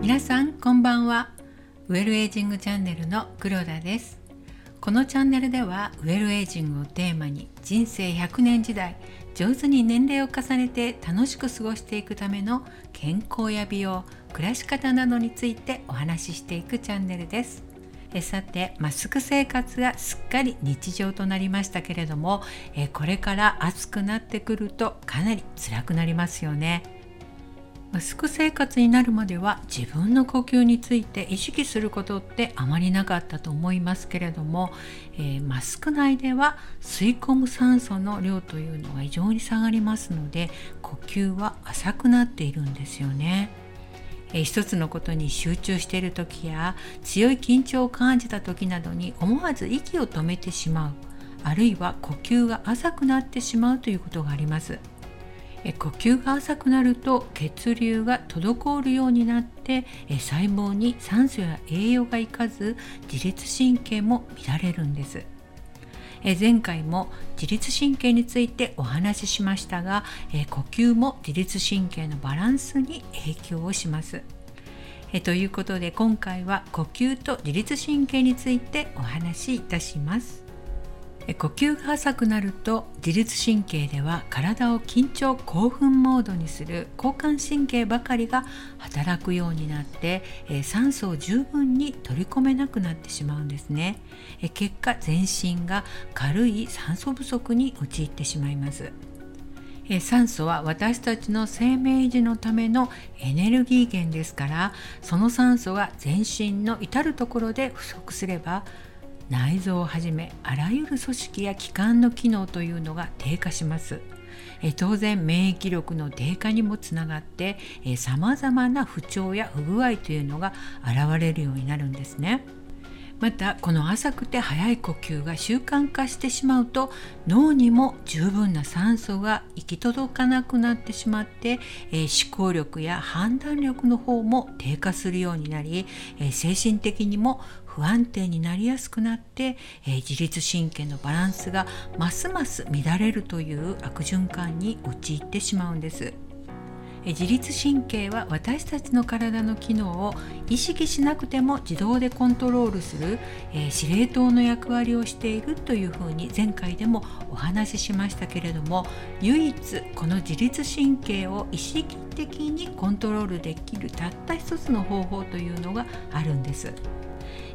皆さんこんばんは。ウェルエイジングチャンネルの黒田です。このチャンネルではウェルエイジングをテーマに人生100年時代上手に年齢を重ねて楽しく過ごしていくための健康や美容暮らし方などについてお話ししていくチャンネルです。えさてマスク生活がすっかり日常となりましたけれどもえこれから暑くなってくるとかなり辛くなりますよねマスク生活になるまでは自分の呼吸について意識することってあまりなかったと思いますけれども、えー、マスク内では吸い込む酸素の量というのが異常に下がりますので呼吸は浅くなっているんですよね。えー、一つのことに集中している時や強い緊張を感じた時などに思わず息を止めてしまうあるいは呼吸が浅くなってしまうということがあります。え呼吸が浅くなると血流が滞るようになってえ細胞に酸素や栄養がいかず自律神経も乱れるんです。え前回も自律神経についてお話ししましたが、え呼吸も自律神経のバランスに影響をします。えということで今回は呼吸と自律神経についてお話しいたします。呼吸が浅くなると自律神経では体を緊張興奮モードにする交感神経ばかりが働くようになって酸素を十分に取り込めなくなってしまうんですね。結果全身が軽い酸素不足に陥ってしまいます。酸素は私たちの生命維持のためのエネルギー源ですからその酸素が全身の至る所で不足すれば内臓をはじめあらゆる組織や器官の機能というのが低下しますえ当然免疫力の低下にもつながってさまざまな不調や不具合というのが現れるようになるんですね。またこの浅くて速い呼吸が習慣化してしまうと脳にも十分な酸素が行き届かなくなってしまって、えー、思考力や判断力の方も低下するようになり、えー、精神的にも不安定になりやすくなって、えー、自律神経のバランスがますます乱れるという悪循環に陥ってしまうんです。自律神経は私たちの体の機能を意識しなくても自動でコントロールする、えー、司令塔の役割をしているというふうに前回でもお話ししましたけれども唯一この自律神経を意識的にコントロールできるたった一つの方法というのがあるんです。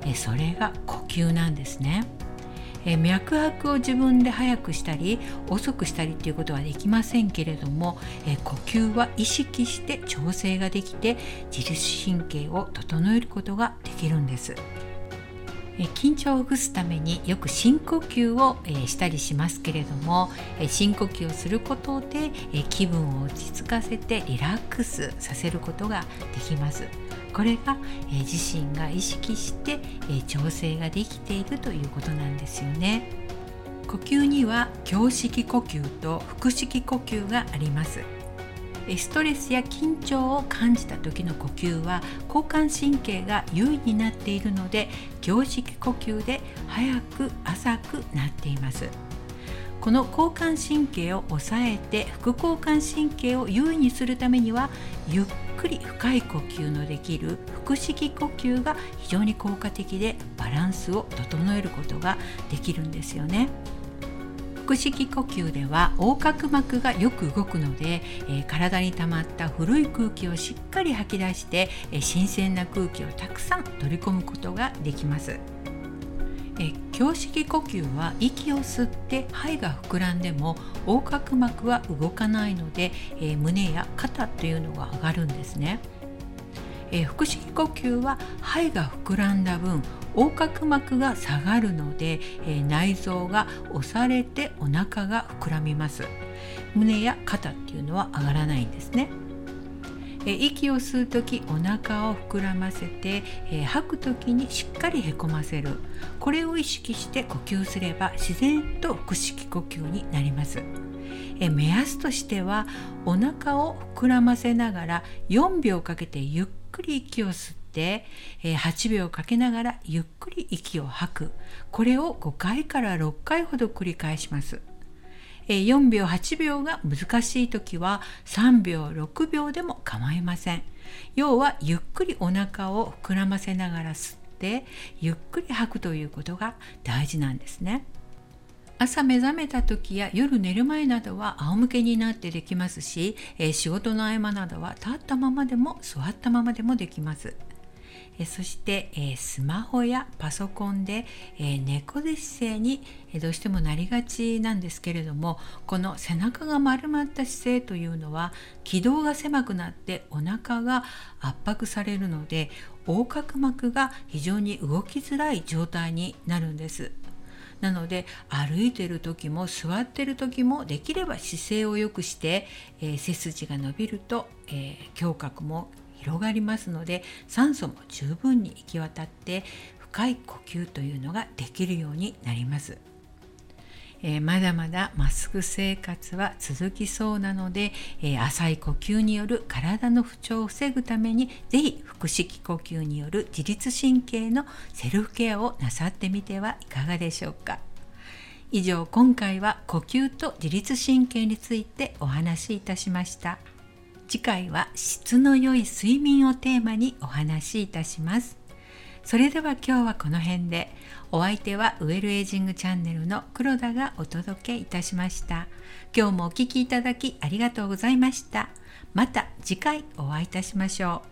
えそれが呼吸なんですね。え脈拍を自分で速くしたり遅くしたりっていうことはできませんけれども、え呼吸は意識して調整ができて自律神経を整えることができるんです。緊張をほぐすためによく深呼吸をしたりしますけれども深呼吸をすることで気分を落ち着かせてリラックスさせることができます。これが、え自身が意識して、え調整ができているということなんですよね。呼吸には胸式呼吸と腹式呼吸があります。ストレスや緊張を感じた時の呼吸は交感神経が優位になっているので胸式呼吸で早く浅くなっていますこの交感神経を抑えて副交感神経を優位にするためにはゆっくり深い呼吸のできる腹式呼吸が非常に効果的でバランスを整えることができるんですよね。腹式呼吸では横隔膜がよく動くので、えー、体に溜まった古い空気をしっかり吐き出して、えー、新鮮な空気をたくさん取り込むことができます。え胸式呼吸は息を吸って肺が膨らんでも横隔膜は動かないので、えー、胸や肩というのが上がるんですね。えー、腹式呼吸は肺が膨らんだ分横隔膜が下がるので、えー、内臓が押されてお腹が膨らみます胸や肩っていうのは上がらないんですねえ息を吸う時お腹を膨らませて、え吐く時にしっかりへこませる。これを意識して呼吸すれば自然と腹式呼吸になります。え目安としてはお腹を膨らませながら4秒かけてゆっくり息を吸って、え8秒かけながらゆっくり息を吐く。これを5回から6回ほど繰り返します。4秒8秒が難しい時は3秒6秒でも構いません。要はゆっくりお腹を膨らませながら吸ってゆっくり吐くということが大事なんですね。朝目覚めた時や夜寝る前などは仰向けになってできますし、え仕事の合間などは立ったままでも座ったままでもできます。えそして、えスマホやパソコンで、え猫背姿勢に、えどうしてもなりがちなんですけれどもこの背中が丸まった姿勢というのは気道が狭くなってお腹が圧迫されるので横隔膜が非常に動きづらい状態になるんです。なので歩いてる時も座ってる時もできれば姿勢を良くして、えー、背筋が伸びると、えー、胸郭も広がりますので酸素も十分に行き渡って深い呼吸というのができるようになります。えー、まだまだマスク生活は続きそうなので、えー、浅い呼吸による体の不調を防ぐために是非腹式呼吸による自律神経のセルフケアをなさってみてはいかがでしょうか。以上今回は呼吸と自律神経についてお話しいたしました。次回は質の良い睡眠をテーマにお話しいたします。それでは今日はこの辺でお相手はウェルエイジングチャンネルの黒田がお届けいたしました。今日もお聴きいただきありがとうございました。また次回お会いいたしましょう。